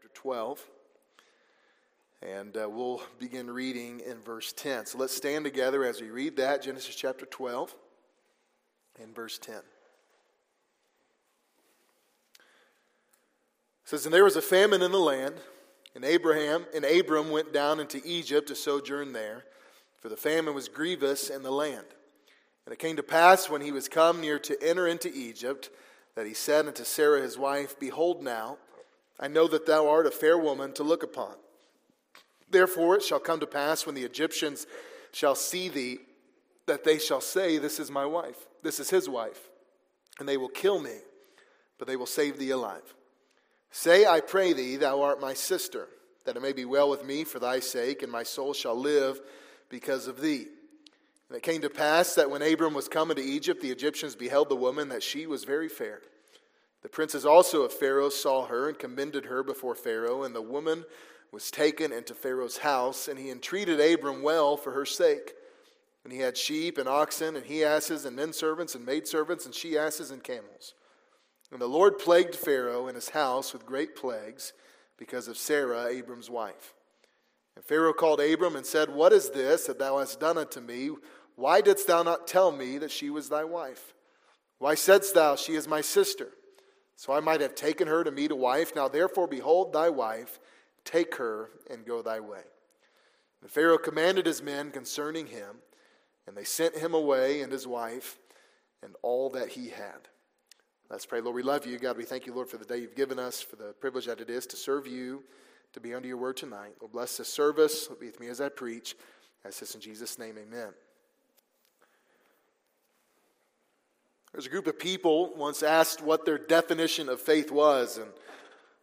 chapter 12. And uh, we'll begin reading in verse 10. So let's stand together as we read that, Genesis chapter 12 and verse 10. It says, And there was a famine in the land, and Abraham and Abram went down into Egypt to sojourn there, for the famine was grievous in the land. And it came to pass when he was come near to enter into Egypt, that he said unto Sarah his wife, Behold now, I know that thou art a fair woman to look upon. Therefore it shall come to pass when the Egyptians shall see thee, that they shall say, This is my wife, this is his wife, and they will kill me, but they will save thee alive. Say, I pray thee, thou art my sister, that it may be well with me for thy sake, and my soul shall live because of thee. And it came to pass that when Abram was come into Egypt, the Egyptians beheld the woman, that she was very fair. The princes also of Pharaoh saw her and commended her before Pharaoh, and the woman was taken into Pharaoh's house, and he entreated Abram well for her sake. And he had sheep and oxen, and he asses, and men servants, and maidservants, and she asses, and camels. And the Lord plagued Pharaoh and his house with great plagues because of Sarah, Abram's wife. And Pharaoh called Abram and said, What is this that thou hast done unto me? Why didst thou not tell me that she was thy wife? Why saidst thou, She is my sister? So I might have taken her to meet a wife. Now therefore, behold thy wife, take her and go thy way. And Pharaoh commanded his men concerning him, and they sent him away and his wife and all that he had. Let's pray. Lord, we love you. God, we thank you, Lord, for the day you've given us, for the privilege that it is to serve you, to be under your word tonight. Lord, bless this service. Be with me as I preach. I this in Jesus' name, amen. There's a group of people once asked what their definition of faith was, and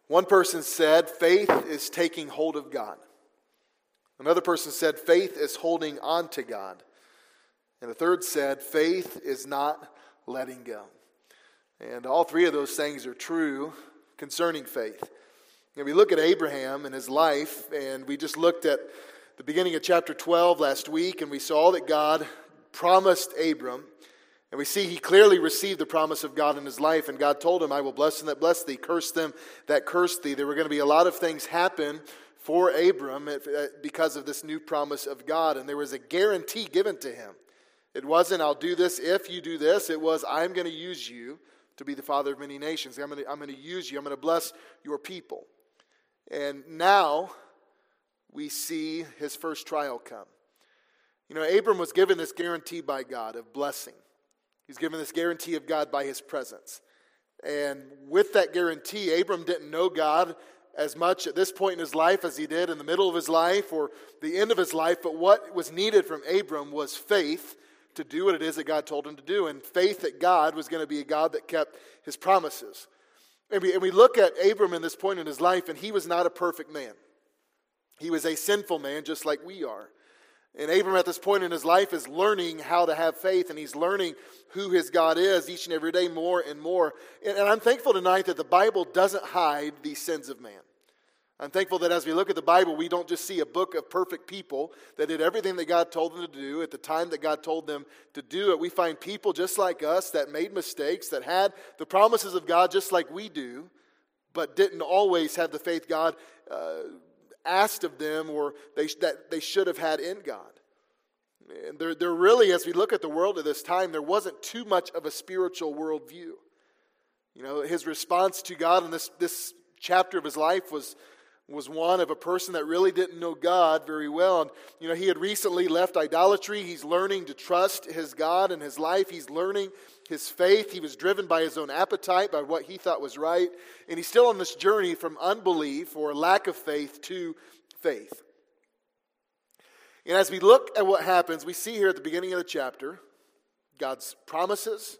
one person said, Faith is taking hold of God. Another person said, Faith is holding on to God. And a third said, Faith is not letting go. And all three of those things are true concerning faith. And we look at Abraham and his life, and we just looked at the beginning of chapter 12 last week, and we saw that God promised Abram and we see he clearly received the promise of God in his life, and God told him, I will bless them that bless thee, curse them that curse thee. There were going to be a lot of things happen for Abram uh, because of this new promise of God, and there was a guarantee given to him. It wasn't, I'll do this if you do this. It was, I'm going to use you to be the father of many nations. I'm going to, I'm going to use you. I'm going to bless your people. And now we see his first trial come. You know, Abram was given this guarantee by God of blessing. He's given this guarantee of God by his presence. And with that guarantee, Abram didn't know God as much at this point in his life as he did in the middle of his life or the end of his life. But what was needed from Abram was faith to do what it is that God told him to do, and faith that God was going to be a God that kept his promises. And we, and we look at Abram in this point in his life, and he was not a perfect man. He was a sinful man, just like we are. And Abram, at this point in his life, is learning how to have faith, and he's learning who his God is each and every day more and more. And, and, I'm thankful tonight that the Bible doesn't hide the sins of man. I'm thankful that as we look at the Bible, we don't just see a book of perfect people that did everything that God told them to do at the time that God told them to do it. We find people just like us that made mistakes, that had the promises of God just like we do, but didn't always have the faith God uh, asked of them or they, that they should have had in God. And there, there really, as we look at the world at this time, there wasn't too much of a spiritual worldview. You know, his response to God in this, this chapter of his life was was one of a person that really didn't know God very well. And, you know, he had recently left idolatry. He's learning to trust his God in his life. He's learning his faith. He was driven by his own appetite, by what he thought was right. And he's still on this journey from unbelief or lack of faith to faith. And as we look at what happens, we see here at the beginning of the chapter God's promises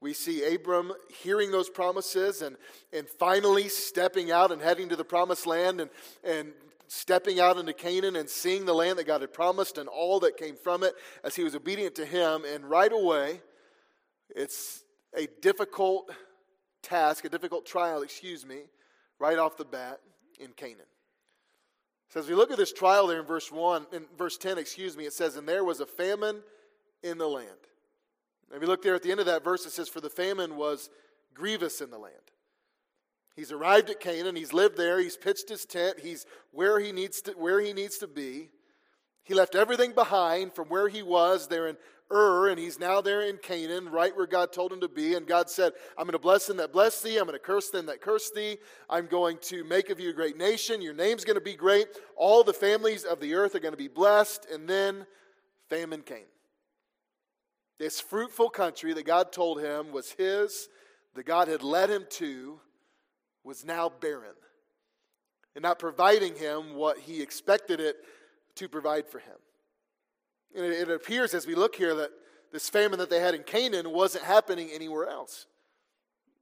we see Abram hearing those promises and, and finally stepping out and heading to the promised land and, and stepping out into Canaan and seeing the land that God had promised and all that came from it as he was obedient to him. And right away, it's a difficult task, a difficult trial, excuse me, right off the bat in Canaan. So as we look at this trial there in verse 1, in verse 10, excuse me, it says, And there was a famine in the land. If you look there at the end of that verse, it says, For the famine was grievous in the land. He's arrived at Canaan. He's lived there. He's pitched his tent. He's where he needs to, where he needs to be. He left everything behind from where he was there in Ur, and he's now there in Canaan, right where God told him to be. And God said, I'm going to bless them that bless thee. I'm going to curse them that curse thee. I'm going to make of you a great nation. Your name's going to be great. All the families of the earth are going to be blessed. And then famine came. This fruitful country that God told him was his, that God had led him to, was now barren and not providing him what he expected it to provide for him. And it appears as we look here that this famine that they had in Canaan wasn't happening anywhere else.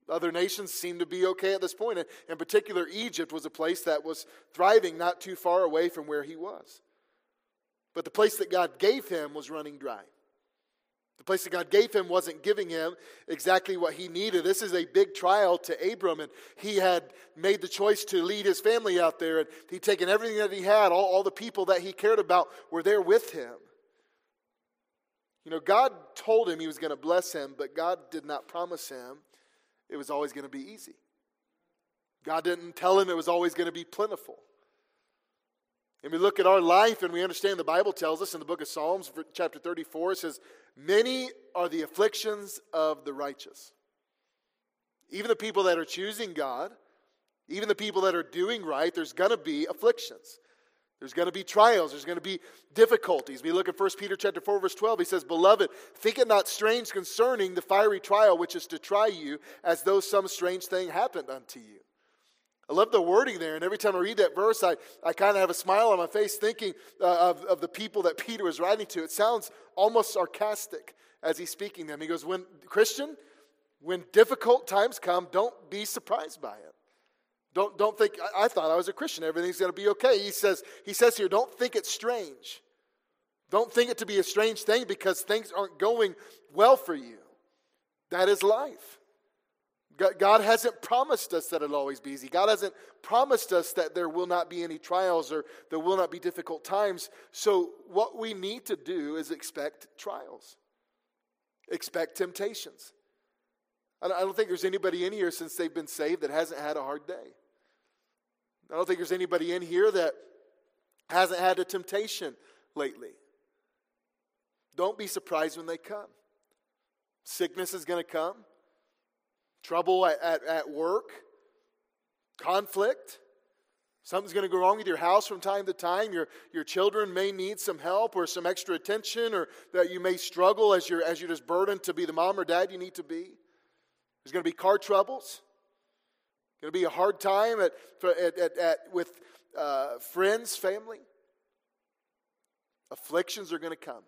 Other nations seemed to be okay at this point. In particular, Egypt was a place that was thriving not too far away from where he was. But the place that God gave him was running dry. The place that God gave him wasn't giving him exactly what he needed. This is a big trial to Abram, and he had made the choice to lead his family out there, and he'd taken everything that he had, all, all the people that he cared about were there with him. You know, God told him he was going to bless him, but God did not promise him it was always going to be easy. God didn't tell him it was always going to be plentiful. And we look at our life and we understand the Bible tells us in the book of Psalms, chapter 34, it says, Many are the afflictions of the righteous. Even the people that are choosing God, even the people that are doing right, there's going to be afflictions. There's going to be trials. There's going to be difficulties. We look at 1 Peter chapter 4, verse 12. He says, Beloved, think it not strange concerning the fiery trial which is to try you, as though some strange thing happened unto you. I love the wording there, and every time I read that verse, I, I kind of have a smile on my face thinking uh, of, of the people that Peter was writing to. It sounds almost sarcastic as he's speaking to them. He goes, When Christian, when difficult times come, don't be surprised by it. Don't, don't think, I, I thought I was a Christian, everything's going to be okay. He says, he says here, don't think it's strange. Don't think it to be a strange thing because things aren't going well for you. That is life. God hasn't promised us that it'll always be easy. God hasn't promised us that there will not be any trials or there will not be difficult times. So, what we need to do is expect trials, expect temptations. I don't think there's anybody in here since they've been saved that hasn't had a hard day. I don't think there's anybody in here that hasn't had a temptation lately. Don't be surprised when they come. Sickness is going to come trouble at, at, at work, conflict. Something's going to go wrong with your house from time to time. Your, your children may need some help or some extra attention, or that you may struggle as you're, as you're just burdened to be the mom or dad you need to be. There's going to be car troubles. Going to be a hard time at, at, at, at with uh, friends, family. Afflictions are going to come.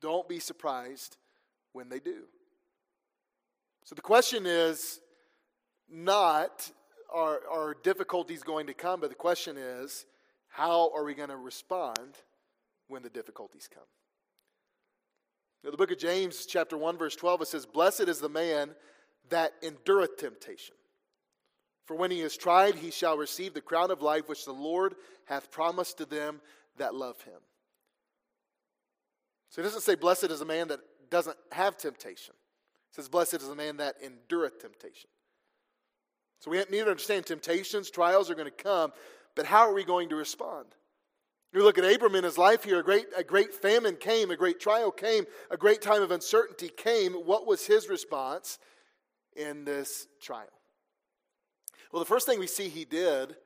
Don't be surprised when they do. So the question is not are, are difficulties going to come, but the question is how are we going to respond when the difficulties come? Now, the book of James, chapter 1, verse 12, it says, Blessed is the man that endureth temptation. For when he is tried, he shall receive the crown of life which the Lord hath promised to them that love him. So it doesn't say, Blessed is a man that doesn't have temptation. It says, Blessed is a man that endureth temptation. So we need to understand temptations, trials are going to come, but how are we going to respond? You look at Abram in his life here, a great, a great famine came, a great trial came, a great time of uncertainty came. What was his response in this trial? Well, the first thing we see he did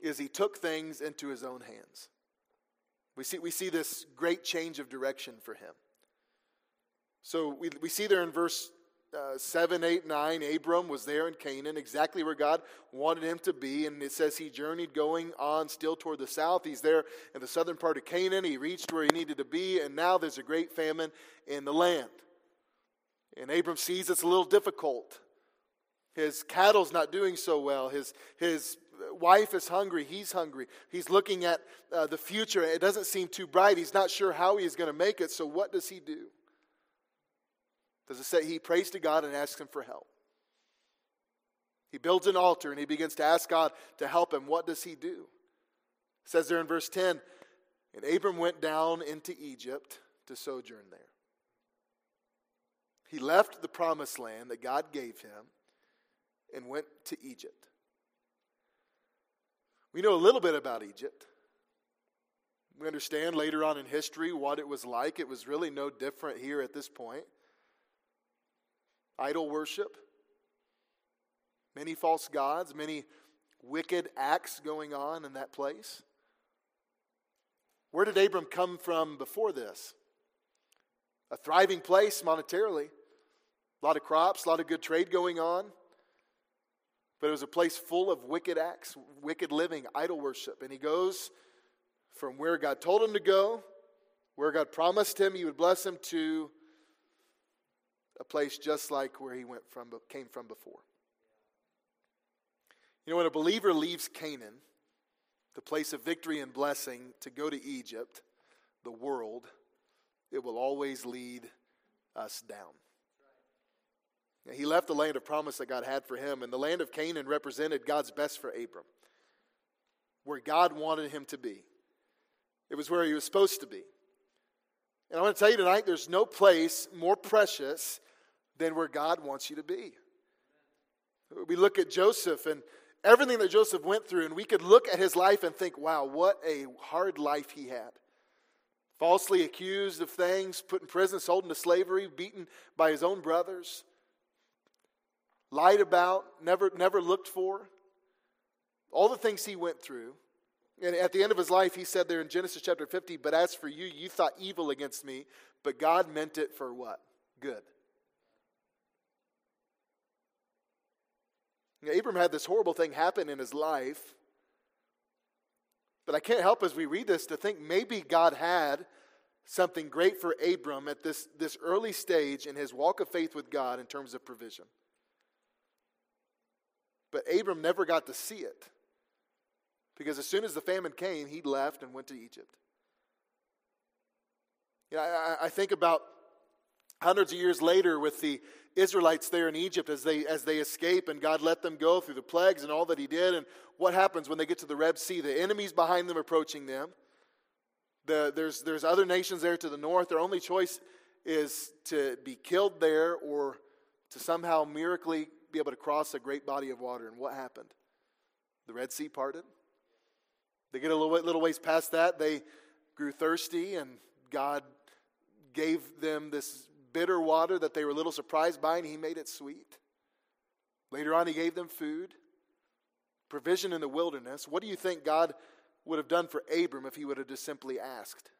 is he took things into his own hands. We see, we see this great change of direction for him. So we, we see there in verse uh, 7, 8, 9, Abram was there in Canaan, exactly where God wanted him to be. And it says he journeyed going on still toward the south. He's there in the southern part of Canaan. He reached where he needed to be, and now there's a great famine in the land. And Abram sees it's a little difficult. His cattle's not doing so well. His, his wife is hungry. He's hungry. He's looking at uh, the future. It doesn't seem too bright. He's not sure how he's going to make it. So, what does he do? Does it say he prays to God and asks him for help? He builds an altar and he begins to ask God to help him. What does he do? It says there in verse 10 And Abram went down into Egypt to sojourn there. He left the promised land that God gave him, and went to Egypt. We know a little bit about Egypt. We understand later on in history what it was like. It was really no different here at this point. Idol worship, many false gods, many wicked acts going on in that place. Where did Abram come from before this? A thriving place monetarily, a lot of crops, a lot of good trade going on. But it was a place full of wicked acts, wicked living, idol worship. And he goes from where God told him to go, where God promised him he would bless him, to a place just like where he went from, came from before. You know, when a believer leaves Canaan, the place of victory and blessing, to go to Egypt, the world, it will always lead us down. He left the land of promise that God had for him, and the land of Canaan represented God's best for Abram, where God wanted him to be. It was where he was supposed to be. And I want to tell you tonight there's no place more precious than where God wants you to be. We look at Joseph and everything that Joseph went through, and we could look at his life and think, wow, what a hard life he had. Falsely accused of things, put in prison, sold into slavery, beaten by his own brothers, lied about, never, never looked for. All the things he went through. And at the end of his life, he said there in Genesis chapter 50, But as for you, you thought evil against me, but God meant it for what? Good. Abram had this horrible thing happen in his life. But I can't help as we read this to think maybe God had something great for Abram at this, this early stage in his walk of faith with God in terms of provision. But Abram never got to see it because as soon as the famine came, he left and went to Egypt. You know, I, I think about hundreds of years later with the Israelites there in Egypt as they, as they escape and God let them go through the plagues and all that He did. And what happens when they get to the Red Sea? The enemies behind them approaching them. The, there's, there's other nations there to the north. Their only choice is to be killed there or to somehow miraculously be able to cross a great body of water. And what happened? The Red Sea parted. They get a little, little ways past that. They grew thirsty, and God gave them this bitter water that they were a little surprised by, and he made it sweet. Later on, he gave them food, provision in the wilderness. What do you think God would have done for Abram if he would have just simply asked?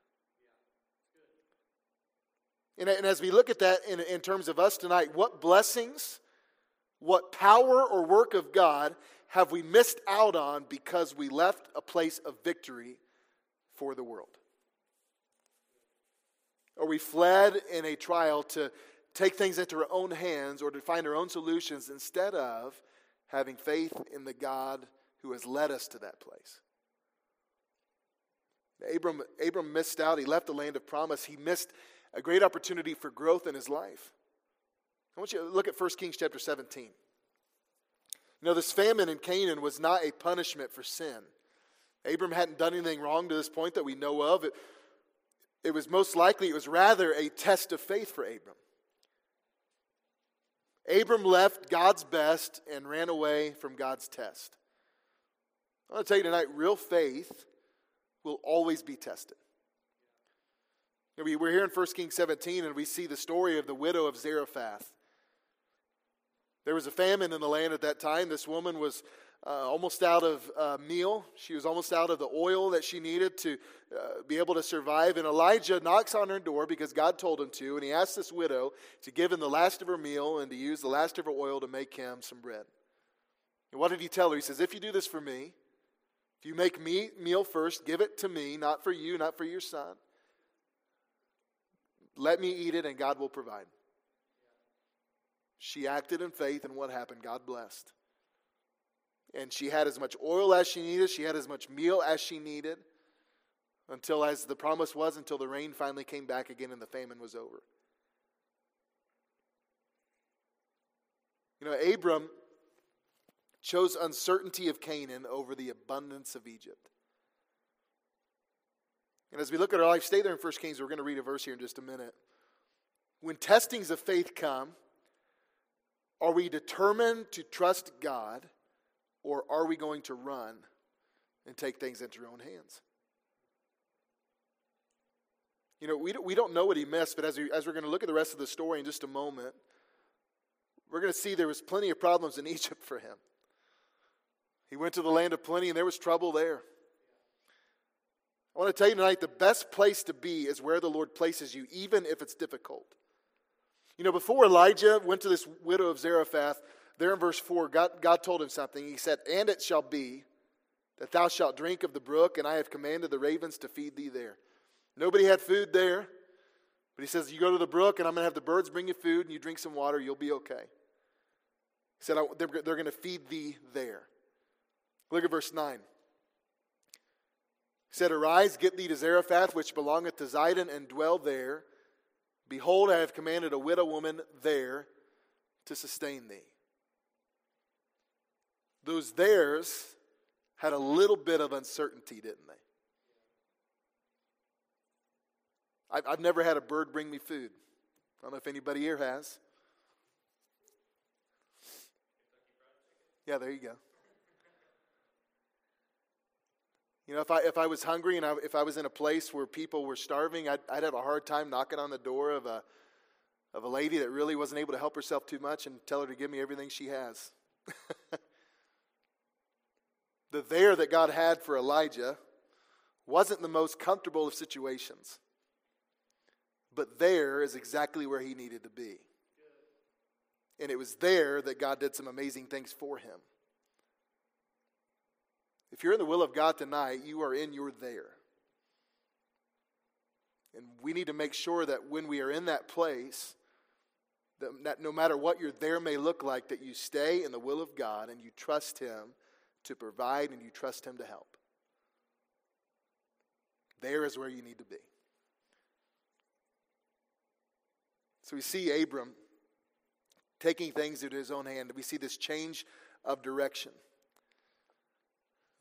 And, and as we look at that in, in terms of us tonight, what blessings, what power or work of God have we missed out on because we left a place of victory for the world? or we fled in a trial to take things into our own hands or to find our own solutions instead of having faith in the God who has led us to that place. Abram, Abram missed out. He left the land of promise. He missed a great opportunity for growth in his life. I want you to look at 1 Kings chapter 17. You know, this famine in Canaan was not a punishment for sin. Abram hadn't done anything wrong to this point that we know of. It, it was most likely, it was rather a test of faith for Abram. Abram left God's best and ran away from God's test. I want to tell you tonight real faith will always be tested. We're here in 1 Kings 17 and we see the story of the widow of Zarephath. There was a famine in the land at that time. This woman was uh, almost out of uh, meal. She was almost out of the oil that she needed to uh, be able to survive. And Elijah knocks on her door because God told him to. And he asks this widow to give him the last of her meal and to use the last of her oil to make him some bread. And what did he tell her? He says, If you do this for me, if you make me meal first, give it to me, not for you, not for your son. Let me eat it, and God will provide. She acted in faith, and what happened? God blessed and she had as much oil as she needed, she had as much meal as she needed, until, as the promise was, until the rain finally came back again and the famine was over. You know, Abram chose uncertainty of Canaan over the abundance of Egypt. And as we look at our life, stay there in 1 Kings. We're going to read a verse here in just a minute. When testings of faith come, Are we determined to trust God, or are we going to run and take things into our own hands? You know, we don't, we don't know what he missed, but as, we, as we're going to look at the rest of the story in just a moment, we're going to see there was plenty of problems in Egypt for him. He went to the land of plenty, and there was trouble there. I want to tell you tonight the best place to be is where the Lord places you, even if it's difficult. You know, before Elijah went to this widow of Zarephath, there in verse 4, God, God told him something. He said, And it shall be that thou shalt drink of the brook, and I have commanded the ravens to feed thee there. Nobody had food there, but he says, You go to the brook, and I'm going to have the birds bring you food, and you drink some water, you'll be okay. He said, They're, they're going to feed thee there. Look at verse 9. He said, Arise, get thee to Zarephath, which belongeth to Zidon, and dwell there. Behold, I have commanded a widow woman there to sustain thee. Those theirs had a little bit of uncertainty, didn't they? I've, I've never had a bird bring me food. I don't know if anybody here has. Yeah, there you go. You know, if I, if I was hungry and I, if I was in a place where people were starving, I'd, I'd have a hard time knocking on the door of a, of a lady that really wasn't able to help herself too much and tell her to give me everything she has. the there that God had for Elijah wasn't the most comfortable of situations, but there is exactly where he needed to be. And it was there that God did some amazing things for him. If you're in the will of God tonight, you are in your there. And we need to make sure that when we are in that place, that no matter what your there may look like, that you stay in the will of God and you trust Him to provide and you trust Him to help. There is where you need to be. So we see Abram taking things into his own hand. We see this change of direction.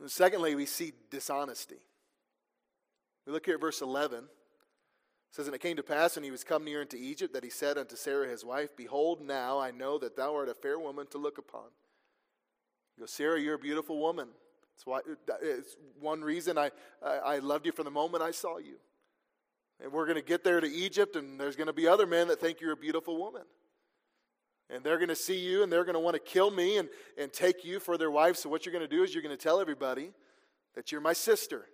And secondly, we see dishonesty. We look here at verse 11. It says, And it came to pass, when he was come near into Egypt, that he said unto Sarah his wife, Behold, now I know that thou art a fair woman to look upon. Goes, Sarah, you're a beautiful woman. It's, why, it's one reason I, I loved you from the moment I saw you. And we're going to get there to Egypt, and there's going to be other men that think you're a beautiful woman and they're going to see you and they're going to want to kill me and, and take you for their wife. So, what you're going to do is you're going to tell everybody that you're my sister.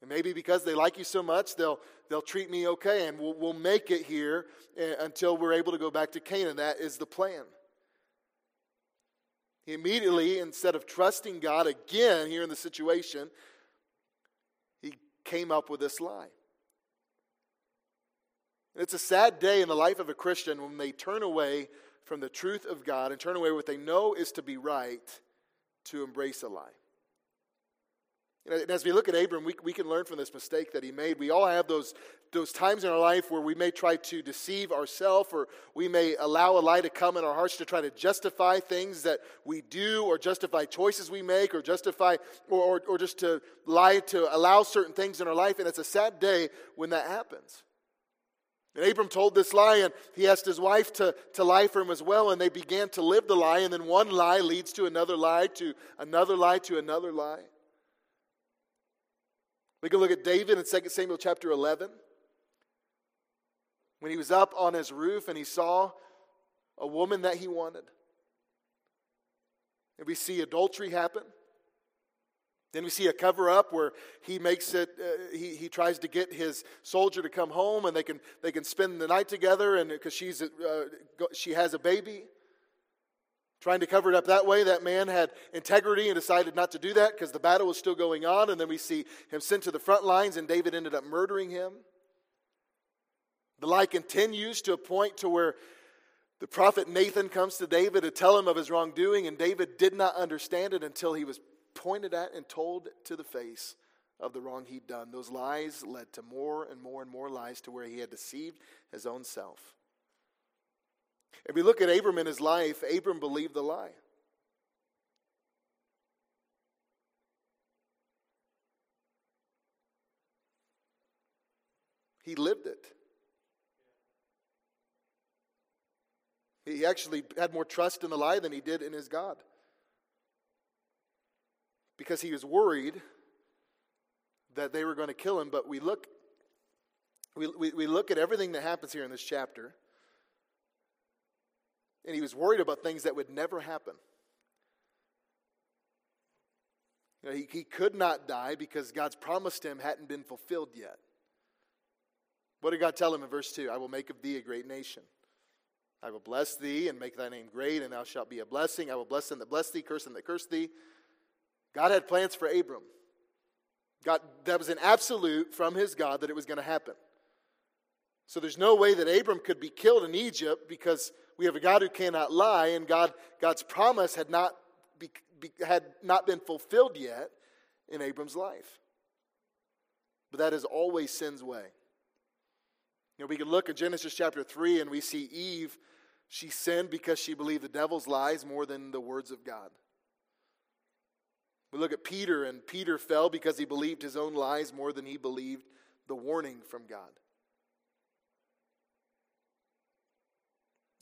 And maybe because they like you so much, they'll, they'll treat me okay, and we'll, we'll make it here eh, until we're able to go back to Canaan. That is the plan. He immediately, instead of trusting God again here in the situation, he came up with this lie. It's a sad day in the life of a Christian when they turn away from the truth of God and turn away what they know is to be right to embrace a lie. and as we look at Abram, we, we can learn from this mistake that he made. We all have those, those times in our life where we may try to deceive ourselves, or we may allow a lie to come in our hearts to try to justify things that we do, or justify choices we make, or justify, or, or, or just to lie to allow certain things in our life. And it's a sad day when that happens. And Abram told this lie, and he asked his wife to, to lie for him as well, and they began to live the lie, and then one lie leads to another lie, to another lie, to another lie. We can look at David in 2 Samuel chapter 11. When he was up on his roof and he saw a woman that he wanted. And we see adultery happen. Then we see a cover up where he makes it, uh, he, he tries to get his soldier to come home and they can, they can spend the night together and because she's, uh, she has a baby. Trying to cover it up that way, that man had integrity and decided not to do that because the battle was still going on. And then we see him sent to the front lines and David ended up murdering him. The lie continues to a point to where the prophet Nathan comes to David to tell him of his wrongdoing, and David did not understand it until he was pointed at and told to the face of the wrong he'd done. Those lies led to more and more and more lies to where he had deceived his own self. If we look at Abram in his life, Abram believed the lie. He lived it. He actually had more trust in the lie than he did in his God. Because he was worried that they were going to kill him. But we look, we, we, we look at everything that happens here in this chapter, and he was worried about things that would never happen. You know, he, he could not die because God's promised him hadn't been fulfilled yet. What did God tell him in verse 2? I will make of thee a great nation. I will bless thee and make thy name great, and thou shalt be a blessing. I will bless them that bless thee, curse them that curse thee. God had plans for Abram. God, that was an absolute from his God that it was going to happen. So there's no way that Abram could be killed in Egypt because we have a God who cannot lie, and God, God's promise had not, be, be, had not been fulfilled yet in Abram's life. But that is always sin's way. You know, we can look at Genesis chapter 3 and we see Eve, she sinned because she believed the devil's lies more than the words of God. We look at Peter, and Peter fell because he believed his own lies more than he believed the warning from God.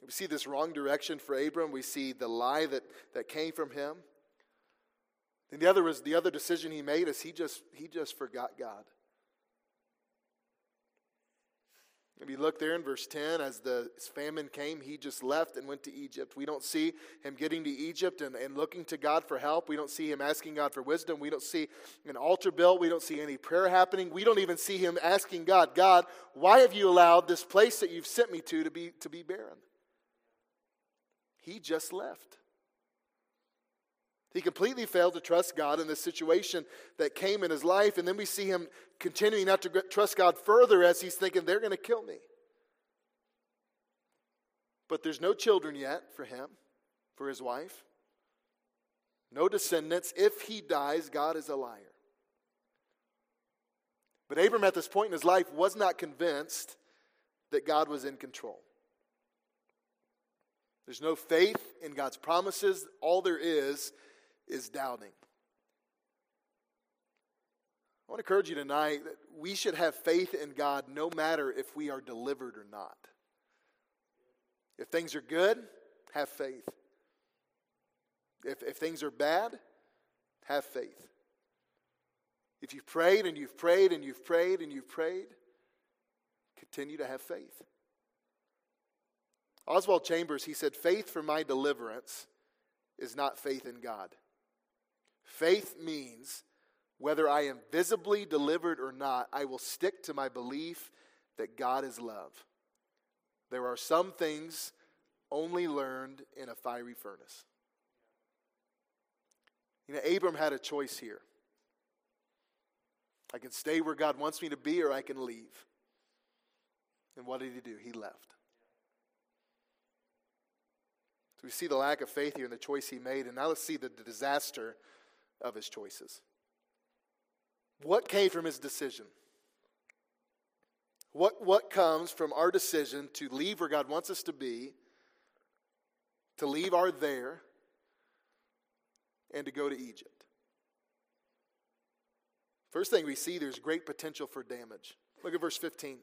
We see this wrong direction for Abram. We see the lie that, that came from him. And the other was the other decision he made is he just he just forgot God. If you look there in verse 10, as the famine came, he just left and went to Egypt. We don't see him getting to Egypt and, and looking to God for help. We don't see him asking God for wisdom. We don't see an altar built. We don't see any prayer happening. We don't even see him asking God, God, why have you allowed this place that you've sent me to to be, to be barren? He just left. He completely failed to trust God in the situation that came in his life. And then we see him continuing not to trust God further as he's thinking, they're going to kill me. But there's no children yet for him, for his wife. No descendants. If he dies, God is a liar. But Abram, at this point in his life, was not convinced that God was in control. There's no faith in God's promises. All there is is doubting. I want to encourage you tonight that we should have faith in God no matter if we are delivered or not. If things are good, have faith. If, if things are bad, have faith. If you've prayed and you've prayed and you've prayed and you've prayed, continue to have faith. Oswald Chambers, he said, Faith for my deliverance is not faith in God. Faith means whether I am visibly delivered or not, I will stick to my belief that God is love. There are some things only learned in a fiery furnace. You know, Abram had a choice here. I can stay where God wants me to be, or I can leave. And what did he do? He left. So we see the lack of faith here in the choice he made, and now let's see the disaster of his choices. What came from his decision? What, what comes from our decision to leave where God wants us to be, to leave our there, and to go to Egypt? First thing we see, there's great potential for damage. Look at verse 15.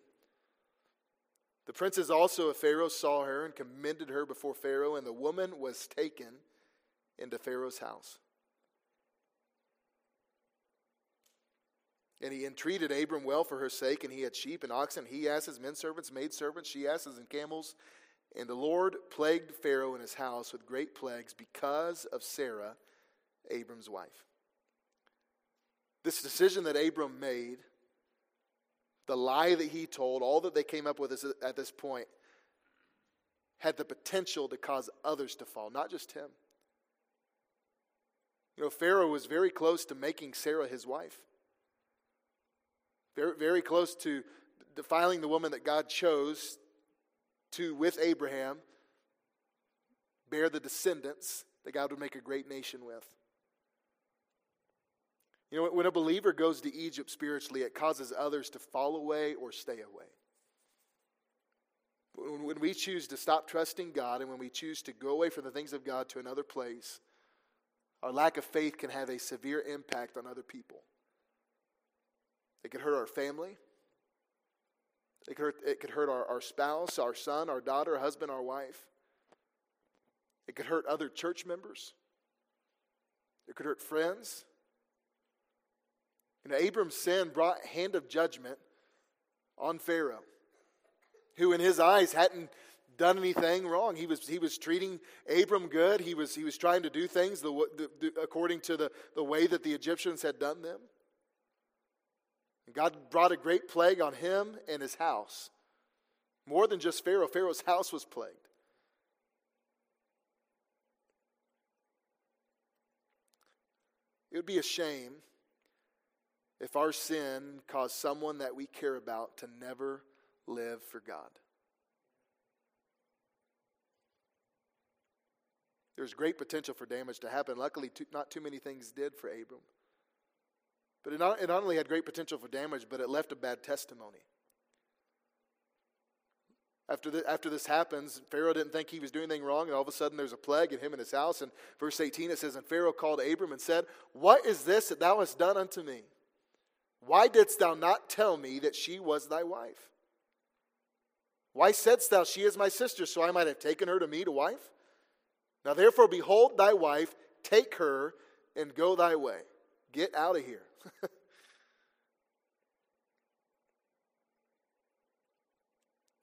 The princes also of Pharaoh saw her and commended her before Pharaoh, and the woman was taken into Pharaoh's house. And he entreated Abram well for her sake, and he had sheep and oxen, he asses, men servants, maid servants, she asses, and camels. And the Lord plagued Pharaoh and his house with great plagues because of Sarah, Abram's wife. This decision that Abram made, the lie that he told, all that they came up with at this point, had the potential to cause others to fall, not just him. You know, Pharaoh was very close to making Sarah his wife very, very close to defiling the woman that God chose to, with Abraham, bear the descendants that God would make a great nation with. You know, when a believer goes to Egypt spiritually, it causes others to fall away or stay away. When we choose to stop trusting God and when we choose to go away from the things of God to another place, our lack of faith can have a severe impact on other people. It could hurt our family. It could hurt, it could hurt our, our spouse, our son, our daughter, our husband, our wife. It could hurt other church members. It could hurt friends. You know, Abram's sin brought hand of judgment on Pharaoh, who in his eyes hadn't done anything wrong. He was, he was treating Abram good. He was, he was trying to do things the, the, the, according to the, the way that the Egyptians had done them. And God brought a great plague on him and his house. More than just Pharaoh, Pharaoh's house was plagued. It would be a shame if our sin caused someone that we care about to never live for God. There's great potential for damage to happen. Luckily, too, not too many things did for Abram. But it not, it not only had great potential for damage, but it left a bad testimony. After, the, after this happens, Pharaoh didn't think he was doing anything wrong, and all of a sudden there's a plague in him and his house. And verse 18 it says, And Pharaoh called Abram and said, What is this that thou hast done unto me? Why didst thou not tell me that she was thy wife? Why saidst thou, She is my sister, so I might have taken her to me to wife? Now therefore, behold thy wife, take her, and go thy way. Get out of here.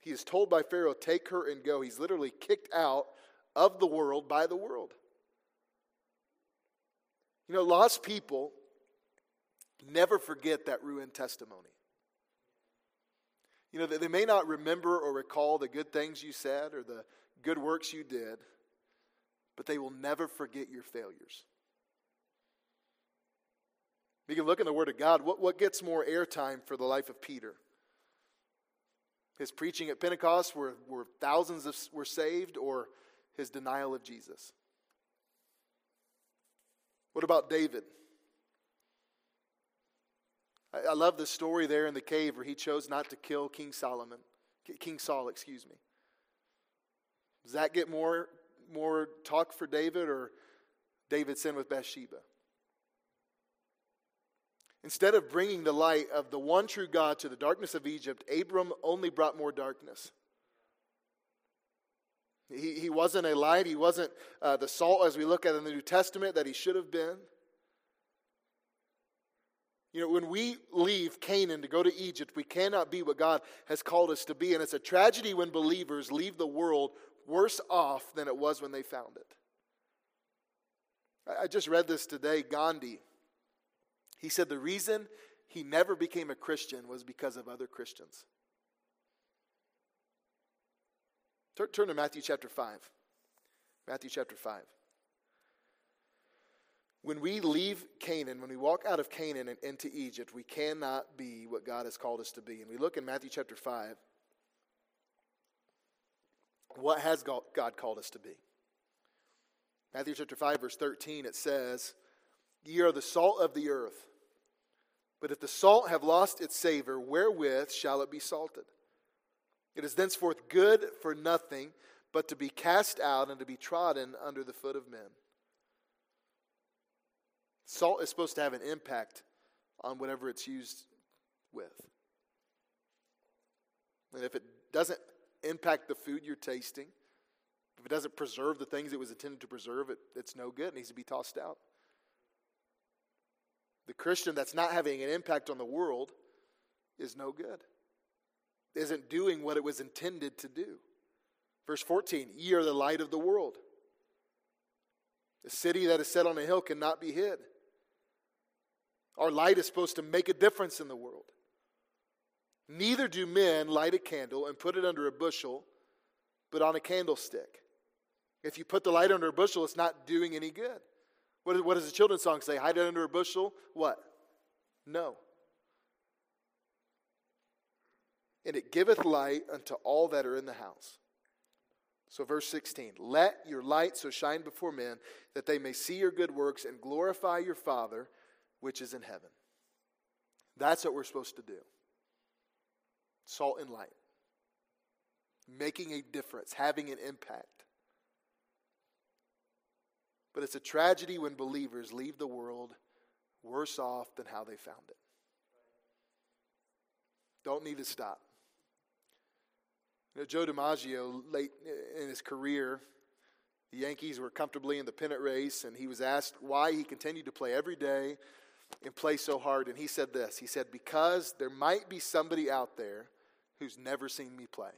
he is told by Pharaoh, Take her and go. He's literally kicked out of the world by the world. You know, lost people never forget that ruined testimony. You know, they may not remember or recall the good things you said or the good works you did, but they will never forget your failures. We can look in the Word of God. What, what gets more airtime for the life of Peter? His preaching at Pentecost, where, where thousands of, were saved, or his denial of Jesus? What about David? I, I love the story there in the cave where he chose not to kill King Solomon, King Saul, excuse me. Does that get more more talk for David or David's sin with Bathsheba? Instead of bringing the light of the one true God to the darkness of Egypt, Abram only brought more darkness. He, he wasn't a light, he wasn't uh, the salt as we look at in the New Testament that he should have been. You know, when we leave Canaan to go to Egypt, we cannot be what God has called us to be. And it's a tragedy when believers leave the world worse off than it was when they found it. I just read this today. Gandhi, he said the reason he never became a Christian was because of other Christians. Turn, to Matthew chapter 5. Matthew chapter 5. When we leave Canaan, when we walk out of Canaan and into Egypt, we cannot be what God has called us to be. And we look in Matthew chapter 5. What has God called us to be? Matthew chapter 5, verse 13, it says, Ye are the salt of the earth. But if the salt have lost its savor, wherewith shall it be salted? It is thenceforth good for nothing but to be cast out and to be trodden under the foot of men. Salt is supposed to have an impact on whatever it's used with. And if it doesn't impact the food you're tasting, if it doesn't preserve the things it was intended to preserve, it, it's no good. It needs to be tossed out. The Christian that's not having an impact on the world is no good, isn't doing what it was intended to do. Verse 14 Ye are the light of the world. The city that is set on a hill cannot be hid. Our light is supposed to make a difference in the world. Neither do men light a candle and put it under a bushel, but on a candlestick. If you put the light under a bushel, it's not doing any good. What, does the children's song say? Hide it under a bushel? What? No. And it giveth light unto all that are in the house. So, verse 16 Let your light so shine before men that they may see your good works and glorify your Father which is in heaven. That's what we're supposed to do salt and light, making a difference, having an impact. But it's a tragedy when believers leave the world worse off than how they found it. Don't need to stop. You know, Joe DiMaggio, late in his career, The Yankees were comfortably in the pennant race, and he was asked why he continued to play every day and play so hard. And he said this He said, Because there might be somebody out there who's never seen me play.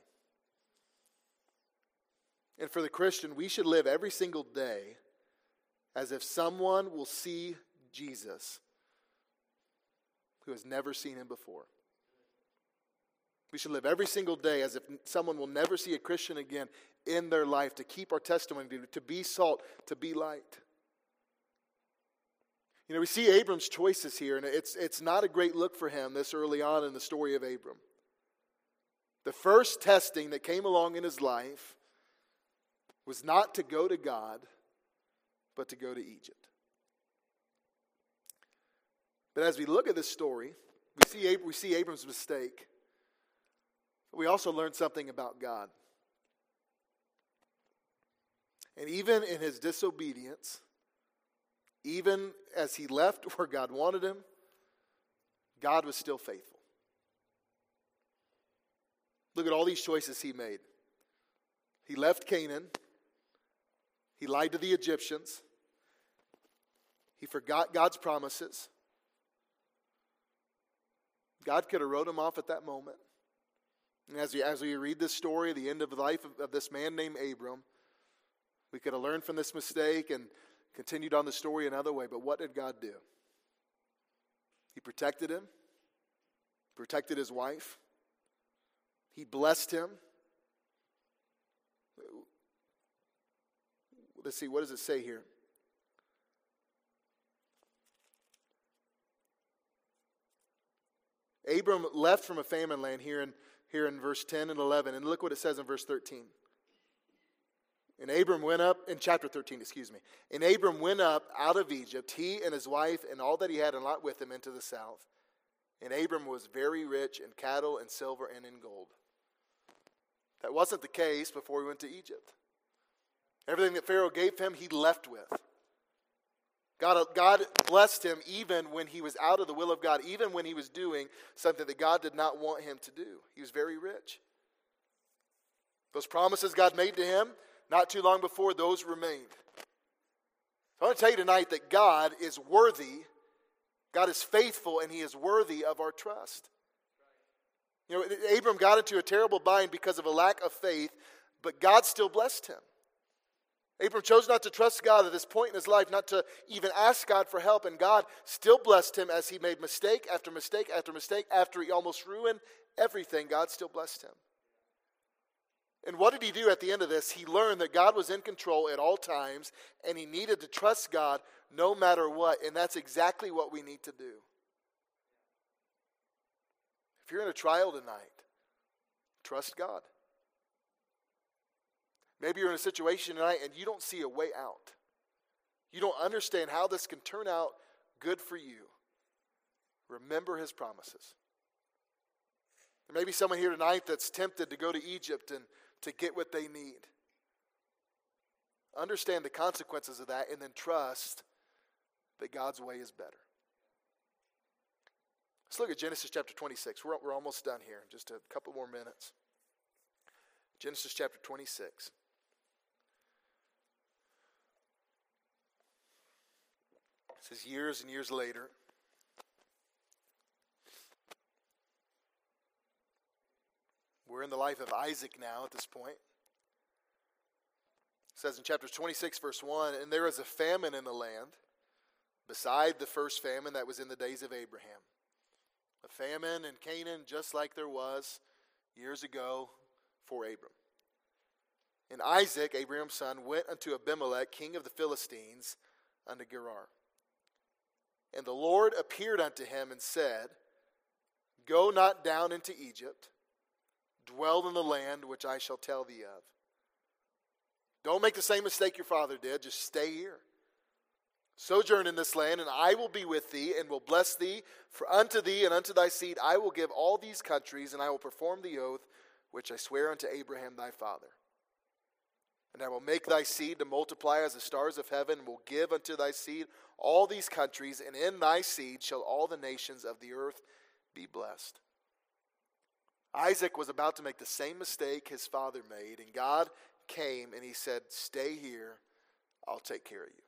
And for the Christian, we should live every single day as if someone will see Jesus who has never seen him before. We should live every single day as if someone will never see a Christian again in their life, to keep our testimony, to be salt, to be light. You know, we see Abram's choices here, and it's, it's not a great look for him this early on in the story of Abram. The first testing that came along in his life was not to go to God, but to go to Egypt. But as we look at this story, we see, we see Abram's mistake. But we also learn something about God. And even in his disobedience, even as he left where God wanted him, God was still faithful. Look at all these choices he made. He left Canaan. He lied to the Egyptians. He forgot God's promises. God could have wrote him off at that moment. And as we, as we read this story, the end of the life of, of this man named Abram, we could have learned from this mistake and continued on the story another way. But what did God do? He protected him, protected his wife, he blessed him. Let's see, what does it say here? Abram left from a famine land here in, here in verse 10 and 11. And look what it says in verse 13. And Abram went up, in chapter 13, excuse me. And Abram went up out of Egypt, he and his wife and all that he had and Lot with him into the south. And Abram was very rich in cattle and silver and in gold. That wasn't the case before he went to Egypt. Everything that Pharaoh gave him, he left with. God, God blessed him even when he was out of the will of God, even when he was doing something that God did not want him to do. He was very rich. Those promises God made to him, not too long before, those remained. So I want to tell you tonight that God is worthy, God is faithful, and he is worthy of our trust. You know, Abram got into a terrible bind because of a lack of faith, but God still blessed him. Abram chose not to trust God at this point in his life, not to even ask God for help, and God still blessed him as he made mistake after mistake after mistake. After he almost ruined everything, God still blessed him. And what did he do at the end of this? He learned that God was in control at all times, and he needed to trust God no matter what, and that's exactly what we need to do. If you're in a trial tonight, trust God. Maybe you're in a situation tonight and you don't see a way out. You don't understand how this can turn out good for you. Remember his promises. There may be someone here tonight that's tempted to go to Egypt and to get what they need. Understand the consequences of that and then trust that God's way is better. Let's look at Genesis chapter 26. We're, we're almost done here, just a couple more minutes. Genesis chapter 26. This is years and years later. We're in the life of Isaac now at this point. It says in chapter 26, verse 1 And there is a famine in the land, beside the first famine that was in the days of Abraham. A famine in Canaan, just like there was years ago for Abram. And Isaac, Abraham's son, went unto Abimelech, king of the Philistines, unto Gerar. And the Lord appeared unto him and said, Go not down into Egypt, dwell in the land which I shall tell thee of. Don't make the same mistake your father did, just stay here. Sojourn in this land, and I will be with thee, and will bless thee. For unto thee and unto thy seed I will give all these countries, and I will perform the oath which I swear unto Abraham thy father. And I will make thy seed to multiply as the stars of heaven, and will give unto thy seed all these countries, and in thy seed shall all the nations of the earth be blessed. Isaac was about to make the same mistake his father made, and God came and he said, Stay here, I'll take care of you.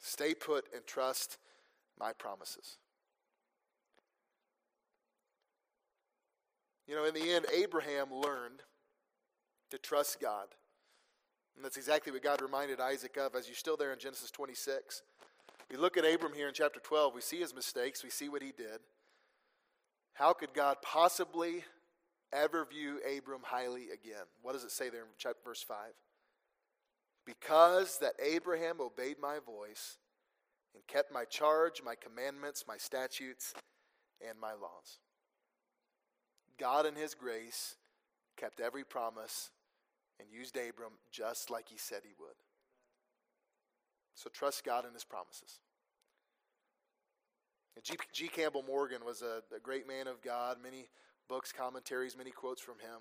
Stay put and trust my promises. You know, in the end, Abraham learned to trust God. And that's exactly what God reminded Isaac of as you're still there in Genesis 26. We look at Abram here in chapter 12. We see his mistakes, we see what he did. How could God possibly ever view Abram highly again? What does it say there in chapter, verse 5? Because that Abraham obeyed my voice and kept my charge, my commandments, my statutes, and my laws. God, in his grace, kept every promise and used Abram just like he said he would. So trust God and his promises. G. G. Campbell Morgan was a, a great man of God, many books, commentaries, many quotes from him.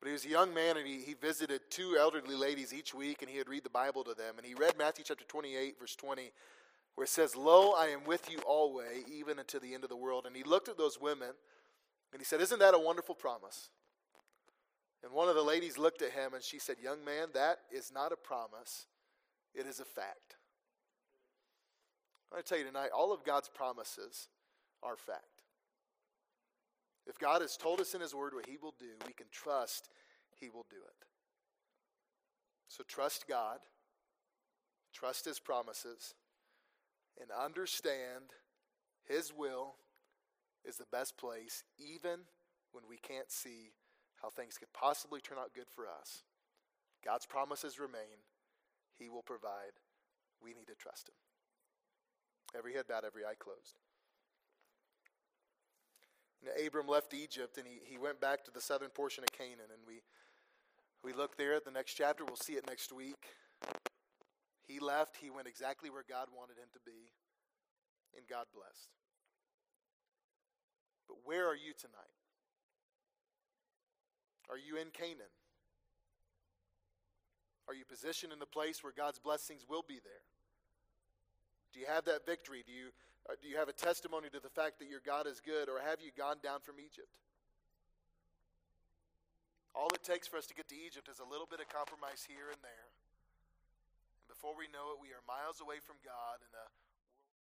But he was a young man and he, he visited two elderly ladies each week and he would read the Bible to them. And he read Matthew chapter 28, verse 20, where it says, Lo, I am with you always, even unto the end of the world. And he looked at those women and he said, Isn't that a wonderful promise? And one of the ladies looked at him and she said, Young man, that is not a promise, it is a fact. I tell you tonight, all of God's promises are fact. If God has told us in His Word what He will do, we can trust He will do it. So trust God, trust His promises, and understand His will is the best place, even when we can't see how things could possibly turn out good for us. God's promises remain, He will provide. We need to trust Him. Every head bowed, every eye closed. Abram left Egypt and he, he went back to the southern portion of Canaan. And we, we look there at the next chapter. We'll see it next week. He left, he went exactly where God wanted him to be, and God blessed. But where are you tonight? Are you in Canaan? Are you positioned in the place where God's blessings will be there? Do you have that victory? Do you, uh, do you have a testimony to the fact that your God is good, or have you gone down from Egypt? All it takes for us to get to Egypt is a little bit of compromise here and there. And before we know it, we are miles away from God in a